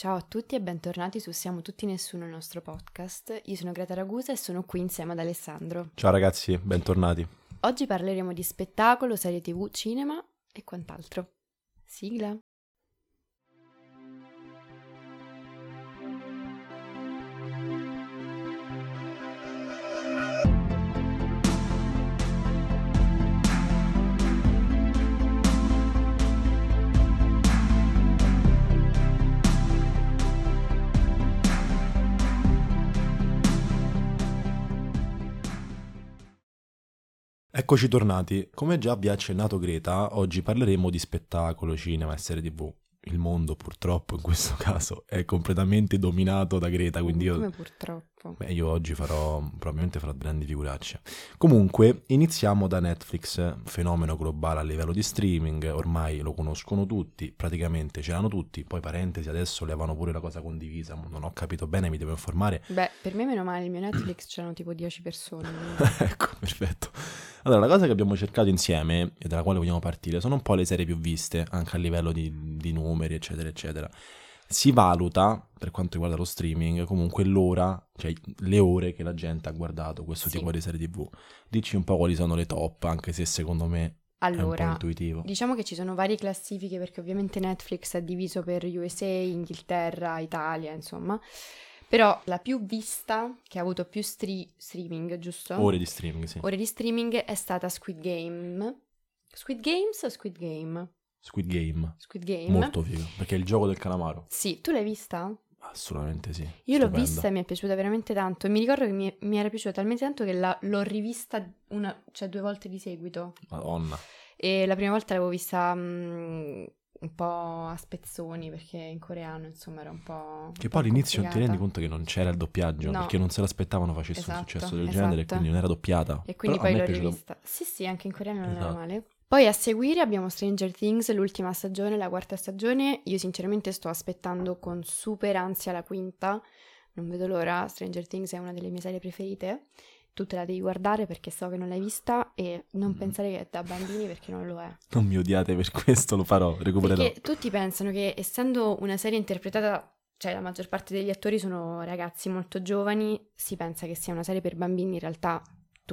Ciao a tutti e bentornati su Siamo tutti nessuno, il nostro podcast. Io sono Greta Ragusa e sono qui insieme ad Alessandro. Ciao ragazzi, bentornati. Oggi parleremo di spettacolo, serie tv, cinema e quant'altro. Sigla. Eccoci tornati. Come già vi ha accennato Greta, oggi parleremo di spettacolo, cinema e serie tv. Il mondo purtroppo in questo caso è completamente dominato da Greta, quindi io... Come purtroppo. Beh, io oggi farò, probabilmente farò grandi figuracce. Comunque, iniziamo da Netflix, fenomeno globale a livello di streaming, ormai lo conoscono tutti, praticamente ce l'hanno tutti, poi parentesi, adesso levano pure la cosa condivisa, non ho capito bene, mi devo informare. Beh, per me meno male, il mio Netflix c'erano tipo 10 persone. ecco, perfetto. Allora, la cosa che abbiamo cercato insieme e dalla quale vogliamo partire sono un po' le serie più viste, anche a livello di, di numeri, eccetera, eccetera. Si valuta, per quanto riguarda lo streaming, comunque l'ora, cioè le ore che la gente ha guardato questo Sì. tipo di serie TV. Dici un po' quali sono le top, anche se secondo me è un po' Allora, intuitivo. diciamo che ci sono varie classifiche perché ovviamente Netflix è diviso per USA, Inghilterra, Italia, insomma. Però la più vista, che ha avuto più stre- streaming, giusto? Ore di streaming, sì. Ore di streaming è stata Squid Game. Squid Games o Squid Game? Squid Game. Squid Game. Molto figo, perché è il gioco del calamaro. Sì, tu l'hai vista? Assolutamente sì. Io l'ho Stupenda. vista e mi è piaciuta veramente tanto. E mi ricordo che mi, mi era piaciuta talmente tanto che la- l'ho rivista una, cioè due volte di seguito. Madonna. E la prima volta l'avevo vista mm, un po' a spezzoni perché in coreano, insomma, era un po'. Che un poi po' all'inizio non ti rendi conto che non c'era il doppiaggio, No. perché non se l'aspettavano facesse un Esatto, successo del esatto. genere, quindi non era doppiata. E quindi Però poi l'ho piaciuto- rivista. Sì, sì, anche in coreano non era Esatto. male. Poi a seguire abbiamo Stranger Things, l'ultima stagione, la quarta stagione. Io sinceramente sto aspettando con super ansia la quinta. Non vedo l'ora. Stranger Things è una delle mie serie preferite. Tu te la devi guardare perché so che non l'hai vista e non Mm. pensare che è da bambini perché non lo è. Non mi odiate per questo, lo farò, recupererò. Perché tutti pensano che essendo una serie interpretata, cioè la maggior parte degli attori sono ragazzi molto giovani, si pensa che sia una serie per bambini, in realtà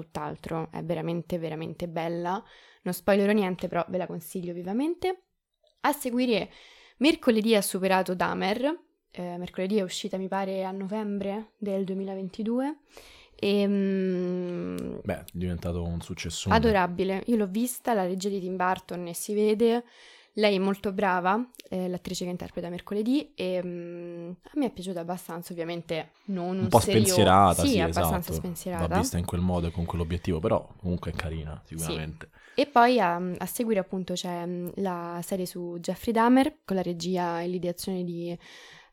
tutt'altro, è veramente veramente bella. Non spoilerò niente, però ve la consiglio vivamente. A seguire, mercoledì ha superato Dahmer, eh, mercoledì è uscita mi pare a novembre del 2022 e mm, Beh, è diventato un successo. Adorabile, io l'ho vista, la regia di Tim Burton e si vede, lei è molto brava, eh, l'attrice che interpreta mercoledì e mm, a me è piaciuta abbastanza, ovviamente non un, Un po' serio- spensierata, sì, abbastanza esatto. spensierata. Va vista in quel modo e con quell'obiettivo, però comunque è carina, sicuramente. E poi a, a seguire appunto c'è mm, la serie su Jeffrey Dahmer con la regia e l'ideazione di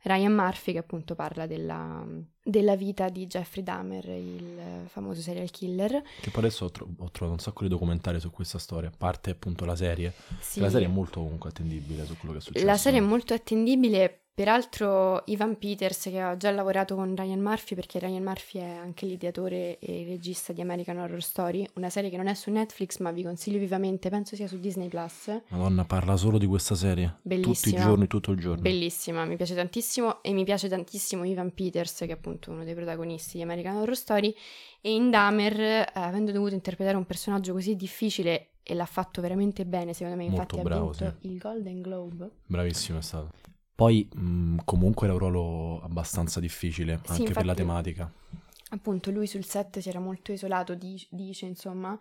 Ryan Murphy che appunto parla della, della vita di Jeffrey Dahmer, il famoso serial killer. Che poi adesso ho, tro- ho trovato un sacco di documentari su questa storia, a parte appunto la serie. Sì. La serie è molto comunque attendibile su quello che è successo. La serie è molto attendibile, peraltro Ivan Peters che ha già lavorato con Ryan Murphy perché Ryan Murphy è anche l'ideatore e il regista di American Horror Story, una serie che non è su Netflix ma vi consiglio vivamente, penso sia su Disney Plus. Madonna, parla solo di questa serie. Tutti i Bellissima. giorni, tutto il giorno. Bellissima, mi piace tantissimo e mi piace tantissimo Ivan Peters che è appunto uno dei protagonisti di American Horror Story e in Dahmer, eh, avendo dovuto interpretare un personaggio così difficile e l'ha fatto veramente bene secondo me, infatti Molto ha bravo, vinto sì. il Golden Globe. Bravissimo è stato. Poi mh, comunque era un ruolo abbastanza difficile, Sì, anche per la infatti- tematica. appunto lui sul set si era molto isolato, di- dice insomma,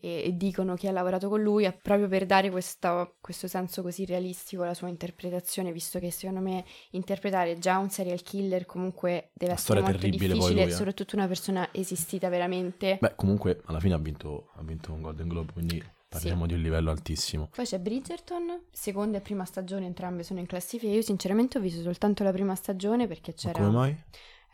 e, e dicono che ha lavorato con lui proprio per dare questa- questo senso così realistico alla sua interpretazione, visto che secondo me interpretare già un serial killer comunque deve Una essere molto difficile, lui, eh. soprattutto una persona esistita veramente. Beh, comunque alla fine ha vinto, ha vinto un Golden Globe, quindi parliamo di un livello altissimo. Poi c'è Bridgerton, seconda e prima stagione, entrambe sono in classifica. Io sinceramente ho visto soltanto la prima stagione perché Ma c'era... come mai?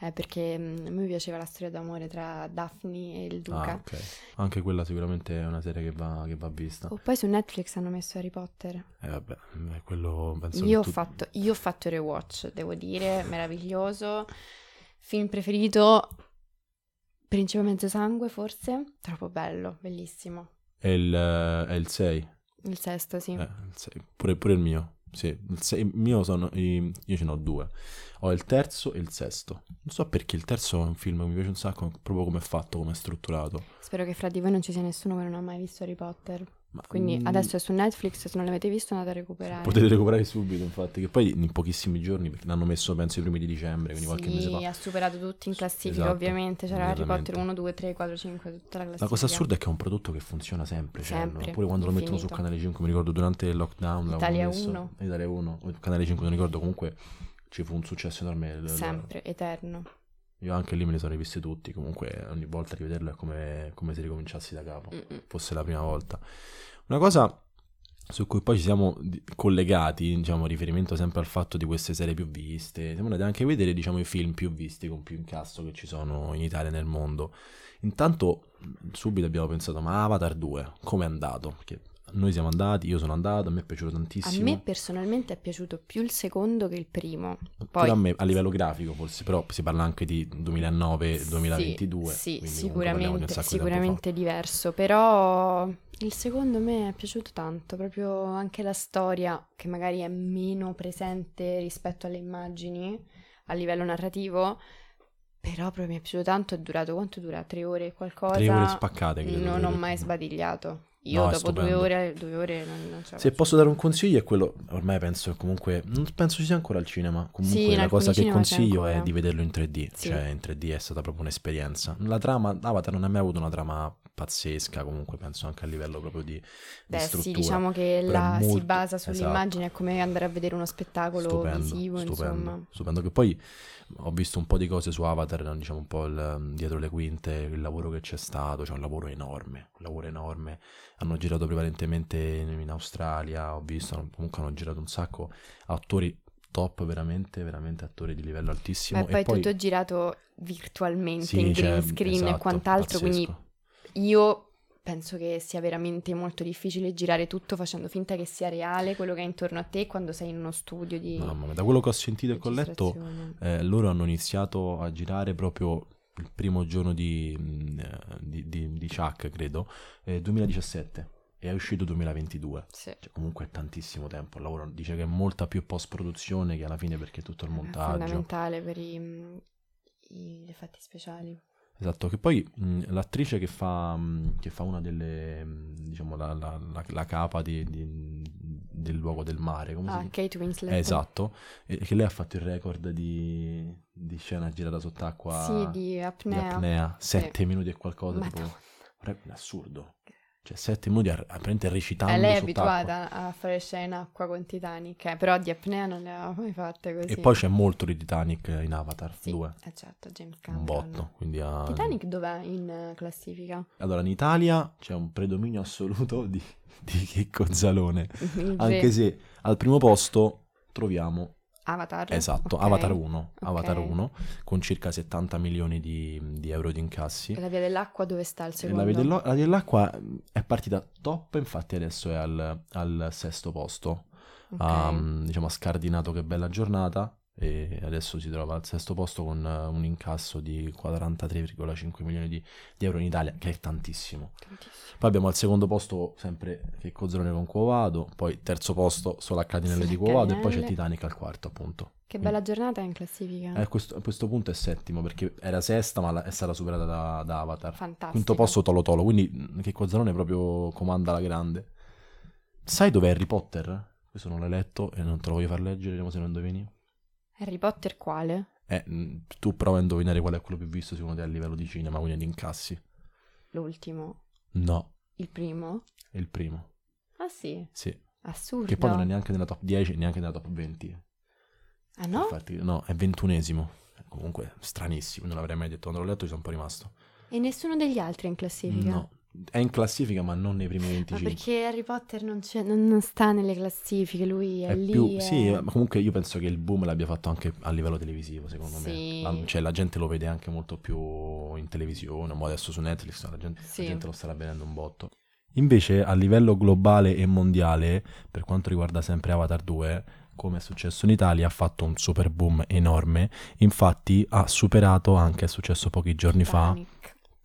Eh, perché mm, a me piaceva la storia d'amore tra Daphne e il duca. Ah, ok. Anche quella sicuramente è una serie che va, che va vista. Oh, poi su Netflix hanno messo Harry Potter. E vabbè, eh, quello penso Io ho, tu- fatto, io ho fatto il rewatch, devo dire, meraviglioso. Film preferito, Principe Mezzo Sangue, forse? Troppo bello, bellissimo. È il, eh, è il 6. Il sesto, sì. Eh, il sei. Pure, pure il mio. Sì. Il, mio sono, i- io ce ne ho due. Ho il terzo e il sesto. Non so perché il terzo è un film che mi piace un sacco, proprio come è fatto, come è strutturato. Spero che fra di voi non ci sia nessuno che non ha mai visto Harry Potter. Ma, Quindi mm, adesso è su Netflix, se non l'avete visto andate a recuperare. Potete recuperare subito, infatti, che poi in pochissimi giorni, perché l'hanno messo penso i primi di dicembre, quindi qualche mese Sì, fa. ha superato tutti in classifica, Esatto, ovviamente. C'era Harry. Potter 1, 2, 3, 4, 5, tutta la classifica. La cosa assurda è che è un prodotto che funziona sempre, cioè, Sempre, pure quando lo mettono su infinito. Canale 5, mi ricordo durante il lockdown, Italia messo- 1. Italia 1, o Canale 5 non ricordo, comunque ci fu un successo enorme. l- l- Sempre, eterno. Io anche lì me li sono rivisti tutti, comunque ogni volta rivederlo è come, come se ricominciassi da capo, Mm-mm. fosse la prima volta. Una cosa su cui poi ci siamo collegati, diciamo, riferimento sempre al fatto di queste serie più viste, siamo andati anche a vedere, diciamo, i film più visti con più incasso che ci sono in Italia e nel mondo. Intanto, subito abbiamo pensato, ma Avatar 2, com'è andato? Perché noi siamo andati, io sono andato, a me è piaciuto A tantissimo. me personalmente è piaciuto più il secondo che il primo. Poi a me a livello grafico forse, però si parla anche di 2009-2022. Sì, sì, sicuramente, di sicuramente diverso, però il secondo me è piaciuto tanto, proprio anche la storia che magari è meno presente rispetto alle immagini a livello narrativo, però proprio mi è piaciuto tanto, è durato quanto dura? Tre ore e qualcosa? Tre ore spaccate, credo, Non ho mai sbadigliato. Io No, dopo due ore, due ore non, non ce la Se posso dare un consiglio è quello, ormai penso comunque, non penso ci sia ancora al cinema, comunque Sì, la cosa che c'è consiglio è di vederlo in 3D, Sì. cioè in 3D è stata proprio un'esperienza. La trama, Avatar non ha mai avuto una trama pazzesca, comunque penso anche a livello proprio di, di Beh, sì, struttura. diciamo che la, si molto- basa esatto. sull'immagine, è come andare a vedere uno spettacolo Stupendo, visivo, stupendo, insomma. stupendo. Che poi ho visto un po' di cose su Avatar, diciamo un po' il- dietro le quinte, il lavoro che c'è stato, cioè un lavoro enorme, un lavoro enorme. Hanno girato prevalentemente in, in Australia, ho visto, comunque hanno girato un sacco attori top, veramente, veramente attori di livello altissimo. Beh, poi, e tutto girato virtualmente sì, in cioè, green screen e esatto, quant'altro, quindi pazzesco. Io penso che sia veramente molto difficile girare tutto facendo finta che sia reale quello che è intorno a te quando sei in uno studio di Mamma mia, da quello che ho sentito e che ho letto, eh, loro hanno iniziato a girare proprio il primo giorno di, eh, di, di, di Chuck, credo, eh, 2017 e è uscito 2022. Sì. Cioè, comunque è tantissimo tempo. Il lavoro dice che è molta più post-produzione che alla fine perché tutto il È montaggio. fondamentale per i, gli effetti speciali. Esatto, che poi mh, l'attrice che fa, mh, che fa una delle, mh, diciamo, la, la- la- la capa di- di- del luogo del mare, come si Ah? Kate Winslet. Eh, esatto, e che lei ha fatto il record di, di scena girata sott'acqua Sì, di di apnea. apnea, Sì. 7 minuti e qualcosa, tipo, Madonna. re- assurdo. Cioè, 7 minuti a- apparentemente recitando Eh, lei è abituata a fare scene in acqua con Titanic, eh, però di apnea non le ha mai fatte così. E poi c'è molto di Titanic in Avatar Sì, 2, eh, certo, James un Cameron. botto, quindi ha- Titanic dov'è in eh, classifica? Allora, in Italia c'è un predominio assoluto di, di Checco Zalone, anche se al primo posto troviamo, Avatar? esatto, Ok. Avatar 1, Avatar ok. 1, con circa 70 milioni di, di euro di incassi. E la via dell'acqua dove sta il secondo? La via, dello- la via dell'acqua è partita top, infatti adesso è al, al sesto posto. Ok. Ha, mm, diciamo, ha scardinato che bella giornata e adesso si trova al sesto posto con eh, un incasso di 43,5 milioni di, di euro in Italia, che è tantissimo. Tantissimo. Poi abbiamo al secondo posto sempre Checco Zalone con Cuovado, poi terzo posto solo a Cardinale Sulla di Cuovado e poi c'è. Titanic al quarto appunto. Che bella giornata è in classifica. Eh, a, questo, a questo punto è settimo perché era sesta ma la- è stata superata da, da Avatar. Fantastico. Quinto posto Tolo Tolo, quindi mm, Checco Zalone proprio comanda la grande. Sai dov'è Harry Potter? Questo non l'hai letto e non te lo voglio far leggere, vediamo se lo indovini. Harry Potter quale? Eh, mm, tu prova a indovinare qual è quello più visto secondo te a livello di cinema, quindi di incassi. L'ultimo? No, Il primo? il primo. Ah sì, Sì. assurdo. Che poi non è neanche nella top 10, neanche nella top 20. Ah no? Infatti, no, è ventunesimo. Comunque, stranissimo, non l'avrei mai detto. Quando l'ho letto ci sono un po' rimasto. E nessuno degli altri è in classifica? No, è in classifica ma non nei primi Ma 25. perché Harry Potter non, c'è- non- non sta nelle classifiche, lui è, È lì. più, è- sì, ma comunque io penso che il boom l'abbia fatto anche a livello televisivo, secondo Sì. me. La, cioè, la gente lo vede anche molto più in televisione, mo adesso su Netflix la gente, Sì. la gente lo starà vedendo un botto. Invece, a livello globale e mondiale, per quanto riguarda sempre Avatar 2, come è successo in Italia, ha fatto un super boom enorme. Infatti, ha superato anche, è successo pochi giorni fa,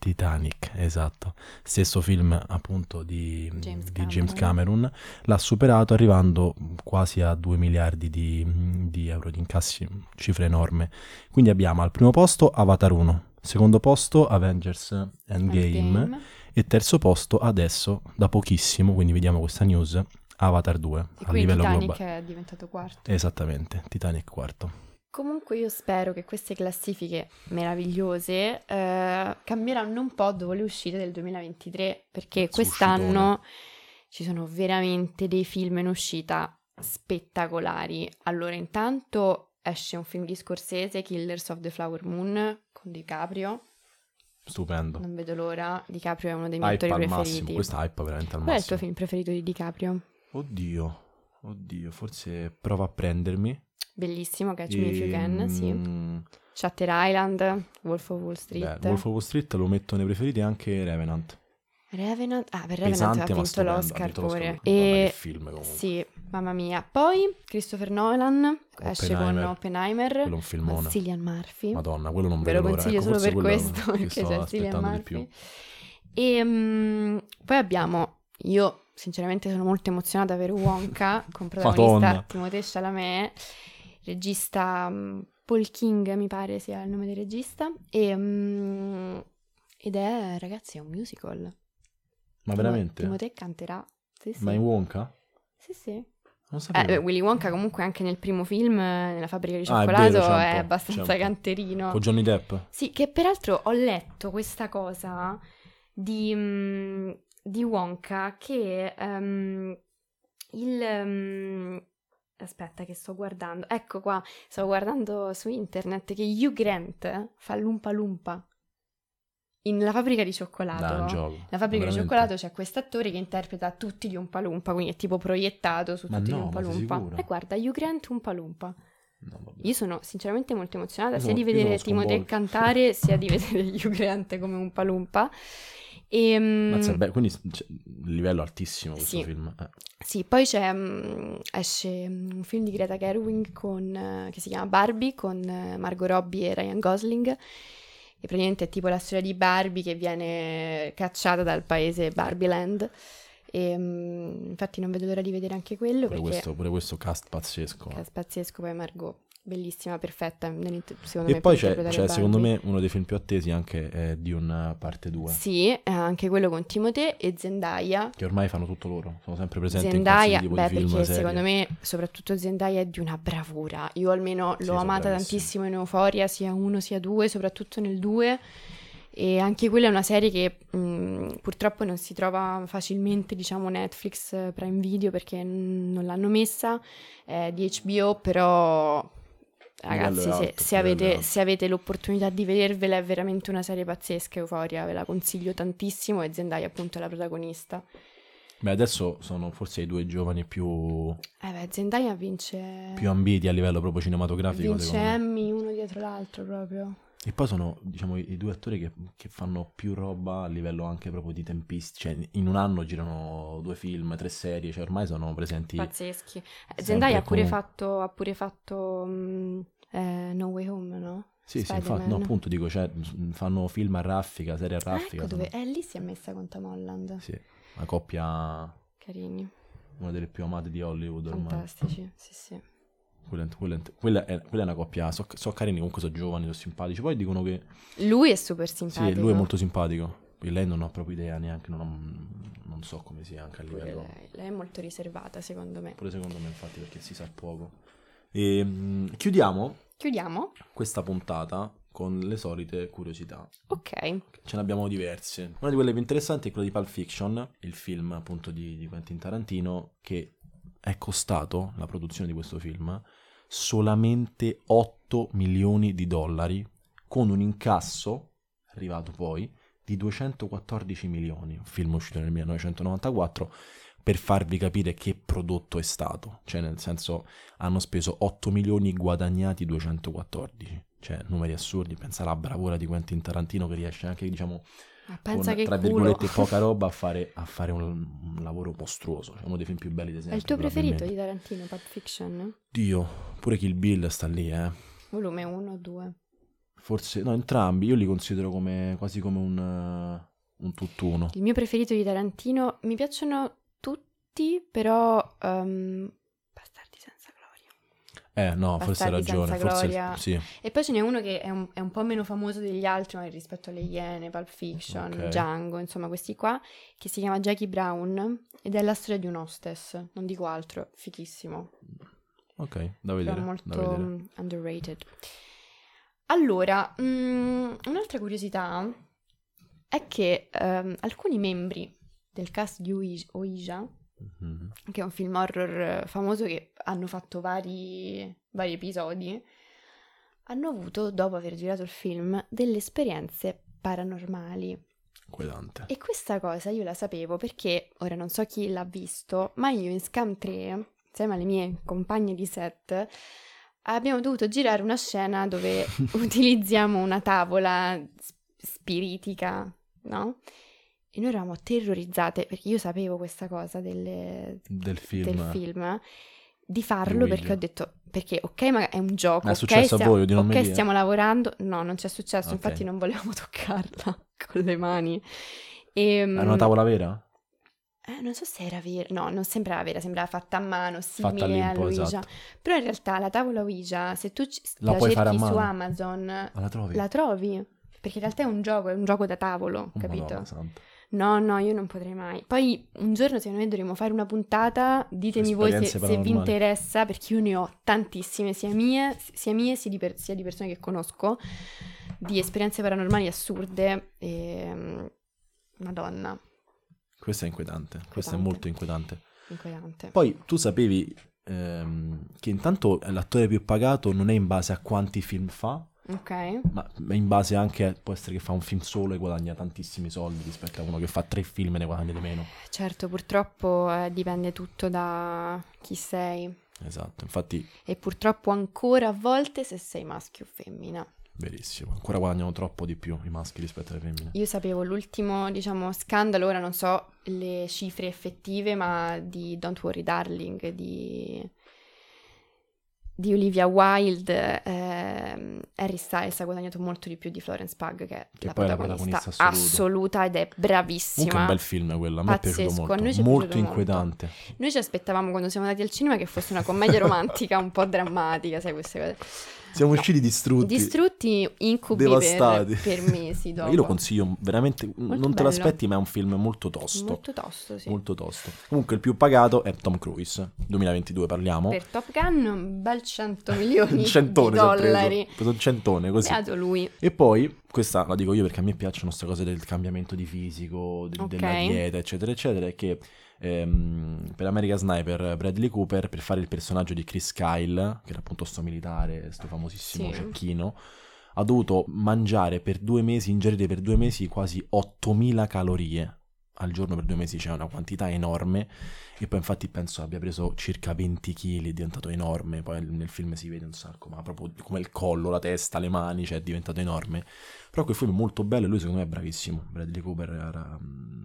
Titanic. Titanic, esatto. Stesso film appunto di James di James Cameron. Cameron. L'ha superato arrivando quasi a 2 miliardi di, di euro di incassi, cifra enorme. Quindi abbiamo al primo posto Avatar 1, secondo posto Avengers Endgame, Endgame. e terzo posto adesso, da pochissimo, quindi vediamo questa news, Avatar 2 E a livello Titanic globale. è diventato quarto. Esattamente, Titanic quarto. Comunque io spero che queste classifiche meravigliose eh, cambieranno un po' dopo le uscite del 2023, perché Su quest'anno ci sono veramente dei film in uscita spettacolari. Allora, intanto esce un film di Scorsese, Killers of the Flower Moon, con DiCaprio. Stupendo. Non vedo l'ora. DiCaprio è uno dei miei Hype attori al massimo, preferiti. questa hype veramente al Qual è il tuo massimo. film preferito di DiCaprio? Oddio, oddio, forse prova a prendermi. Bellissimo, Catch Me If You Can, sì. Ehm, Shutter Island, Wolf of Wall Street. Beh, Wolf of Wall Street lo metto nei preferiti anche Revenant. Revenant, ah, per Revenant Pesante, ha vinto l'Oscar pure. E film comunque. sì, mamma mia. Poi Christopher Nolan esce con Oppenheimer. Quello è un con filmone. Cillian Murphy. Madonna, quello non Ve lo consiglio Ecco, solo per questo, perché c'è Cillian. Murphy. E mm, poi abbiamo, io sinceramente sono molto emozionata per Wonka, con protagonista Madonna. Timothée Chalamet, regista mm, Paul King mi pare sia il nome del regista, e, mm, ed è, ragazzi, è un musical. Ma veramente? Timothée canterà. Sì, sì. Ma in Wonka? Sì, sì. Non Eh, sapevo. beh, Willy Wonka comunque anche nel primo film, eh, nella fabbrica di Ah, è vero, cioccolato, è, abbastanza canterino. Con Johnny Depp? Sì, che peraltro ho letto questa cosa di, mm, di Wonka che ehm, il... mm, aspetta che sto guardando, ecco qua, sto guardando su internet che Hugh Grant fa l'Umpa Lumpa in La fabbrica di cioccolato. Gioco. La fabbrica di Veramente? cioccolato c'è quest'attore che interpreta tutti gli Umpa Lumpa, quindi è tipo proiettato su Ma tutti no, gli Umpa Lumpa. E guarda, Hugh Grant Umpa Lumpa. No. Io sono sinceramente molto emozionata Io sia sono- di vedere Timothée cantare sia di vedere Hugh Grant come un palumpa. E, mm, Mazza, beh, quindi c'è un livello altissimo questo Sì. film. Eh. sì, poi c'è, mm, esce mm, un film di Greta Gerwig con, eh, che si chiama Barbie con eh, Margot Robbie e Ryan Gosling. E praticamente è tipo la storia di Barbie che viene cacciata dal paese Barbieland. E mm, infatti non vedo l'ora di vedere anche quello Pure, perché questo, pure questo cast pazzesco. è pazzesco. Poi Margot, bellissima, perfetta. Secondo E me poi c'è, c'è, secondo Barbie. me uno dei film più attesi anche è di una parte 2. Sì, eh, anche quello con Timothée e Zendaya. Che ormai fanno tutto loro, sono sempre presenti Zendaya, in beh, film, perché serie. secondo me soprattutto Zendaya è di una bravura. Io almeno Sì, l'ho sono amata tantissimo in Euphoria, sia uno sia due, soprattutto nel due. E anche quella è una serie che mh, purtroppo non si trova facilmente, diciamo, Netflix, eh, Prime Video, perché non l'hanno messa, è di HBO, però ragazzi, se, alto, se avete, se avete l'opportunità di vedervela è veramente una serie pazzesca, Euphoria, ve la consiglio tantissimo e Zendaya appunto è la protagonista. Beh, adesso sono forse i due giovani più, Eh beh, Zendaya vince... più ambiti a livello proprio cinematografico, Vince. Emmy uno dietro l'altro proprio. E poi sono, diciamo, i, due attori che, che fanno più roba a livello anche proprio di tempisti. Cioè, in un anno girano due film, tre serie, cioè ormai sono presenti... Pazzeschi. Zendaya ha pure comunque. fatto, ha pure fatto mm, eh, No Way Home, no? Sì, sì, Spider-Man. infatti, no, appunto dico, cioè, fanno film a raffica, serie a Ah, raffica. ecco sono- dove... Eh, lì si è messa con Tom Holland. Sì, una coppia, Carini, una delle più amate di Hollywood ormai. fantastici, sì sì. Quella, quella- quella è, quella è una coppia, so, so carini, comunque sono giovani, sono simpatici. Poi dicono che Lui è super sì, simpatico. lui è molto simpatico. Poi lei non ho proprio idea neanche, non, ho- non so come sia anche a livello... lei. lei è molto riservata, secondo me. Pure secondo me, infatti, perché si sa poco. E, mm, chiudiamo Chiudiamo? questa puntata con le solite curiosità. Ok. Ce ne abbiamo diverse. Una di quelle più interessanti è quella di Pulp Fiction, il film appunto di, di Quentin Tarantino, che è costato, la produzione di questo film, solamente 8 milioni di dollari, con un incasso, arrivato poi, di 214 milioni. Un film uscito nel 1994, per farvi capire che prodotto è stato. Cioè, nel senso, hanno speso 8 milioni guadagnati 214. Cioè, numeri assurdi. Pensa alla bravura di Quentin Tarantino che riesce anche, diciamo, con, che tra culo. virgolette, poca roba a fare, a fare un, un lavoro mostruoso. Cioè, uno dei film più belli di È sempre. il tuo preferito di. Tarantino, Pulp Fiction? Dio, pure Kill Bill sta lì, eh. Volume 1 o 2? Forse, no, entrambi. Io li considero come quasi come un, uh, un tutt'uno. Il mio preferito di Tarantino, mi piacciono tutti, però um. Eh, no, forse hai ragione. Forse sì. E poi ce n'è uno che è un, è un po' meno famoso degli altri, magari rispetto alle Iene, Pulp Fiction, Ok. Django, insomma questi qua, che si chiama Jackie Brown ed è la storia di un hostess, non dico altro, fichissimo, Ok, da vedere. molto da vedere. underrated. Allora, mm, un'altra curiosità è che ehm, alcuni membri del cast di Oi- Mhm. che è un film horror eh, famoso che hanno fatto vari, vari episodi, hanno avuto, dopo aver girato il film, delle esperienze paranormali. Inquietante. E questa cosa io la sapevo perché, ora non so chi l'ha visto, ma io in Scam 3, insieme alle mie compagne di set, abbiamo dovuto girare una scena dove utilizziamo una tavola spiritica, no? E noi eravamo terrorizzate perché io sapevo questa cosa delle- Del film. del film di farlo Di perché ho detto perché ok ma è un gioco Ma è successo a stiamo, voi, di non ok, stiamo lavorando no non c'è successo Ok. infatti non volevamo toccarla con le mani e, È una tavola vera? eh, non so se era vera no non sembrava vera sembrava fatta a mano simile a Ouija esatto. però in realtà la tavola Ouija se tu ci- La la, puoi fare a cerchi su? Amazon Ma la trovi? la trovi perché in realtà è un gioco è un gioco da tavolo Oh, capito Madonna santa. No, no, io non potrei mai. Poi un giorno secondo me dovremo fare una puntata, ditemi voi se, se vi interessa, perché io ne ho tantissime, sia mie, sia, mie, sia, di, per- sia di persone che conosco, di esperienze paranormali assurde. E... mm, Madonna, Questo è inquietante. Questo è Inquietante. molto inquietante. inquietante. Poi tu sapevi ehm, che intanto l'attore più pagato non è in base a quanti film fa, Ok, ma in base anche può essere che fa un film solo e guadagna tantissimi soldi rispetto a uno che fa tre film e ne guadagna di meno. certo, purtroppo eh, dipende tutto da chi sei. Esatto, infatti E purtroppo ancora a volte se sei maschio o femmina. verissimo. Ancora guadagnano troppo di più i maschi rispetto alle femmine. Io sapevo l'ultimo, diciamo, scandalo, ora non so le cifre effettive, ma di Don't Worry Darling, di, di Olivia Wilde, ehm, Harry Styles ha guadagnato molto di più di Florence Pugh, che è Che la è la protagonista, protagonista assoluta ed è Comunque è bravissima. un bel film quello, a me è Pazzesco, piaciuto a molto. è molto piaciuto molto. inquietante. Noi ci aspettavamo quando siamo andati al cinema che fosse una commedia romantica un po' drammatica, sai queste cose. Siamo No. usciti distrutti. Distrutti, incubi Devastati. per, per mesi dopo. Io lo consiglio veramente, non te bello. lo aspetti, ma è un film molto tosto. Molto tosto, sì. Molto tosto. Comunque il più pagato è Tom Cruise, 2022 parliamo. Per Top Gun un bel 100 milioni un centone di preso. dollari. Ha preso un centone così. Beato lui. E poi, questa la dico io perché a me piacciono queste cose del cambiamento di fisico, de- Ok. della dieta, eccetera, eccetera, è che ehm, per American Sniper Bradley Cooper, per fare il personaggio di Chris Kyle, che era appunto sto militare, sto famosissimo Sì. cecchino, ha dovuto mangiare per due mesi, ingerire per due mesi quasi 8000 calorie al giorno per due mesi, c'è una quantità enorme e poi infatti penso abbia preso circa 20 kg, è diventato enorme, poi nel film si vede un sacco, ma proprio come il collo, la testa, le mani, cioè è diventato enorme. Però quel film è molto bello e lui secondo me è bravissimo, Bradley Cooper era,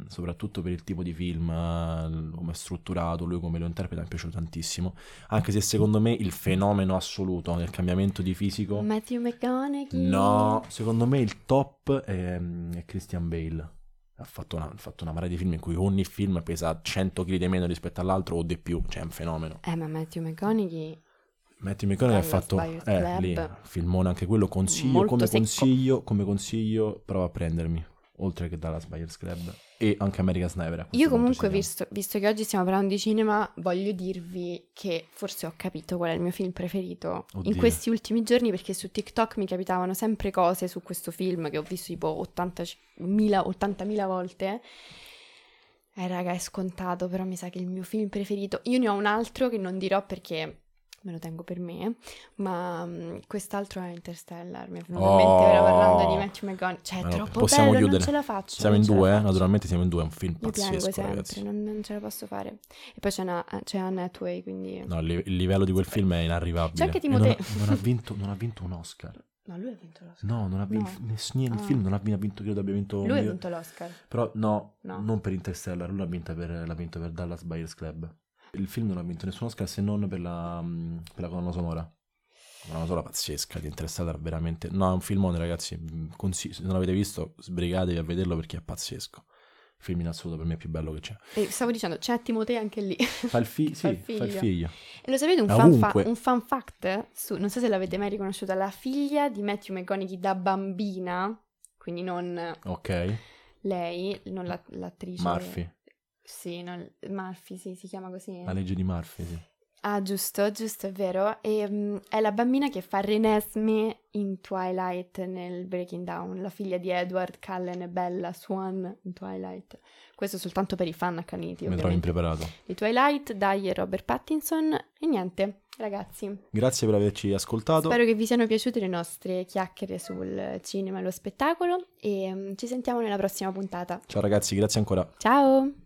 soprattutto per il tipo di film, eh, come è strutturato, lui come lo interpreta mi è piaciuto tantissimo, anche se secondo me il fenomeno assoluto del cambiamento di fisico... Matthew McConaughey. No, secondo me il top è, è Christian Bale. Ha fatto, una, ha fatto una marea di film in cui ogni film pesa 100 kg di meno rispetto all'altro o di più, cioè è un fenomeno. Eh, ma Matthew McConaughey Matthew McConaughey ha fatto eh, lì, filmone anche quello, consiglio come consiglio, come consiglio, prova a prendermi, oltre che Dallas Buyers Club e anche American Sniper. Io comunque, visto, visto che oggi stiamo parlando di cinema, voglio dirvi che forse ho capito qual è il mio film preferito Oddio. in questi ultimi giorni perché su TikTok mi capitavano sempre cose su questo film che ho visto tipo 80.000 80.000 volte. Eh raga, è scontato, però mi sa che è il mio film preferito. Io ne ho un altro che non dirò perché me lo tengo per me, ma mm, quest'altro è Interstellar. Mi è venuto in mente ora parlando di Oh. Matthew McConaughey. Cioè, è no, troppo possiamo bello, chiudere. non ce la faccio. Siamo non in due, eh? naturalmente siamo in due, è un film Io piango pazzesco, sempre, non, non ce la posso fare. E poi c'è, una, c'è Anne Hathaway, quindi... No, il li- il livello di quel film è inarrivabile. C'è anche non, Timothée. ha, non ha vinto, non ha vinto un Oscar. No, lui ha vinto l'Oscar. No, non ha vinto. No. ness- il Ah. film non ha vinto, credo abbia vinto. Lui ha vinto l'Oscar. Però no, No. non per Interstellar, lui l'ha vinto per, l'ha vinto per Dallas Buyers Club. Il film non ha vinto nessun Oscar se non per la, mm, per la colonna sonora. una cosa pazzesca di Interstellar veramente. No è un filmone ragazzi Consiglio, se non l'avete visto sbrigatevi a vederlo perché è pazzesco. Il film in assoluto per me è più bello che c'è. E stavo dicendo c'è Timotei anche lì. Fa il, fi- sì, fa il figlio. Fa il figlio. e lo sapete un fun, fa- un fun, fact su, non so se l'avete mai riconosciuta la figlia di Matthew McConaughey da bambina quindi non ok. lei non la, l'attrice. Murphy sì, non, Murphy, sì, si chiama così. La legge di Murphy, sì. Ah, giusto, giusto, è vero. E, um, è la bambina che fa Renesme in Twilight nel Breaking Down, la figlia di Edward Cullen e Bella Swan in Twilight. Questo soltanto per i fan accaniti. Mi trovo impreparato. Di Twilight, dai e Robert Pattinson. E niente, ragazzi. Grazie per averci ascoltato. Spero che vi siano piaciute le nostre chiacchiere sul cinema e lo spettacolo. E um, ci sentiamo nella prossima puntata. Ciao ragazzi, grazie ancora. Ciao!